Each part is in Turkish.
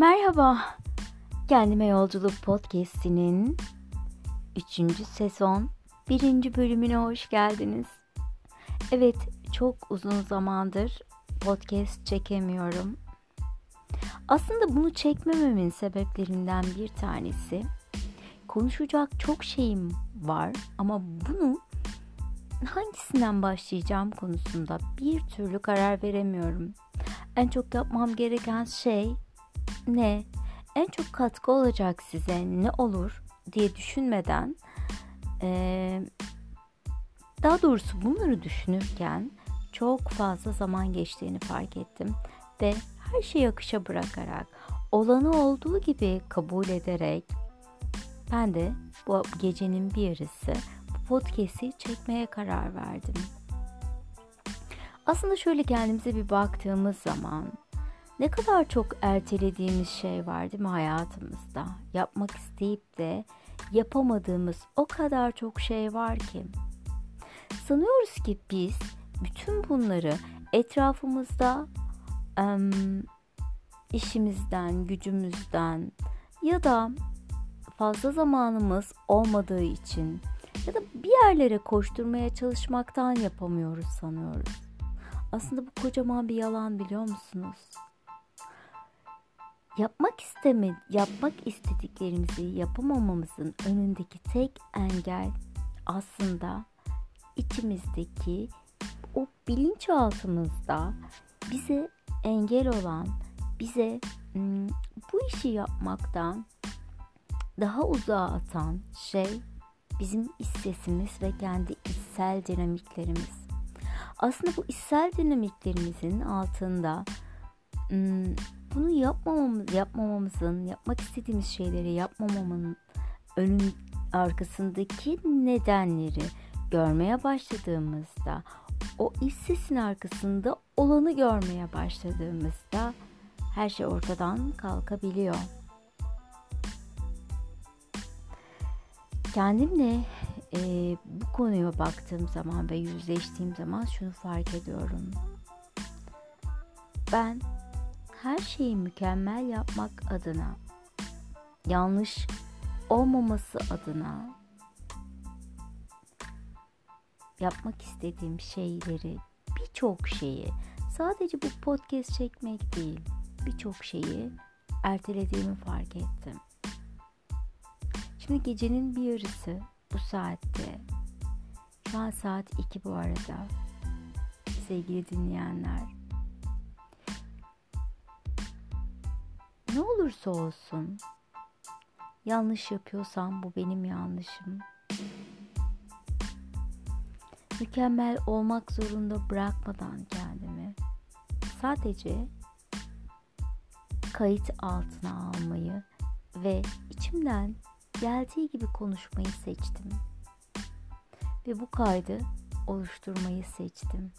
Merhaba. Kendime Yolculuk Podcast'inin 3. sezon 1. bölümüne hoş geldiniz. Evet, çok uzun zamandır podcast çekemiyorum. Aslında bunu çekmememin sebeplerinden bir tanesi konuşacak çok şeyim var ama bunu hangisinden başlayacağım konusunda bir türlü karar veremiyorum. En çok yapmam gereken şey ne? En çok katkı olacak size ne olur diye düşünmeden ee, daha doğrusu bunları düşünürken çok fazla zaman geçtiğini fark ettim ve her şeyi akışa bırakarak olanı olduğu gibi kabul ederek ben de bu gecenin bir yarısı bu podcast'i çekmeye karar verdim. Aslında şöyle kendimize bir baktığımız zaman ne kadar çok ertelediğimiz şey var değil mi hayatımızda? Yapmak isteyip de yapamadığımız o kadar çok şey var ki. Sanıyoruz ki biz bütün bunları etrafımızda işimizden, gücümüzden ya da fazla zamanımız olmadığı için ya da bir yerlere koşturmaya çalışmaktan yapamıyoruz sanıyoruz. Aslında bu kocaman bir yalan biliyor musunuz? Yapmak istemi, yapmak istediklerimizi yapamamamızın önündeki tek engel aslında içimizdeki o bilinçaltımızda bize engel olan, bize bu işi yapmaktan daha uzağa atan şey bizim iç sesimiz ve kendi içsel dinamiklerimiz. Aslında bu içsel dinamiklerimizin altında bunu yapmamamız, yapmamamızın, yapmak istediğimiz şeyleri yapmamamın önün arkasındaki nedenleri görmeye başladığımızda, o iç arkasında olanı görmeye başladığımızda her şey ortadan kalkabiliyor. Kendimle e, bu konuya baktığım zaman ve yüzleştiğim zaman şunu fark ediyorum. Ben her şeyi mükemmel yapmak adına, yanlış olmaması adına yapmak istediğim şeyleri, birçok şeyi, sadece bu podcast çekmek değil, birçok şeyi ertelediğimi fark ettim. Şimdi gecenin bir yarısı bu saatte. Şu an saat 2 bu arada. Sevgili dinleyenler. Ne olursa olsun yanlış yapıyorsam bu benim yanlışım. Mükemmel olmak zorunda bırakmadan kendimi sadece kayıt altına almayı ve içimden geldiği gibi konuşmayı seçtim. Ve bu kaydı oluşturmayı seçtim.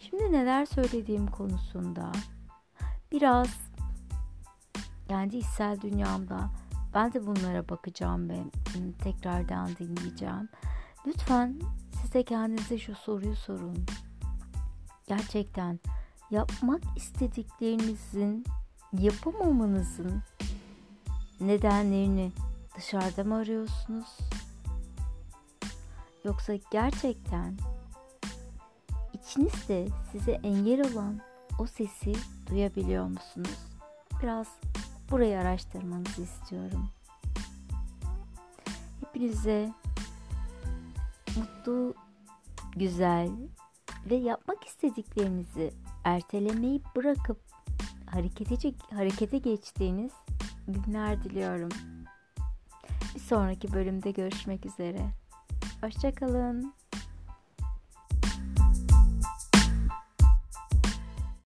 Şimdi neler söylediğim konusunda biraz kendi içsel dünyamda ben de bunlara bakacağım ve tekrardan dinleyeceğim. Lütfen size kendinize şu soruyu sorun. Gerçekten yapmak istediklerinizin yapamamanızın nedenlerini dışarıda mı arıyorsunuz? Yoksa gerçekten içinizde size engel olan o sesi duyabiliyor musunuz? Biraz burayı araştırmanızı istiyorum. Hepinize mutlu, güzel ve yapmak istediklerinizi ertelemeyi bırakıp harekete, harekete geçtiğiniz günler diliyorum. Bir sonraki bölümde görüşmek üzere. Hoşçakalın.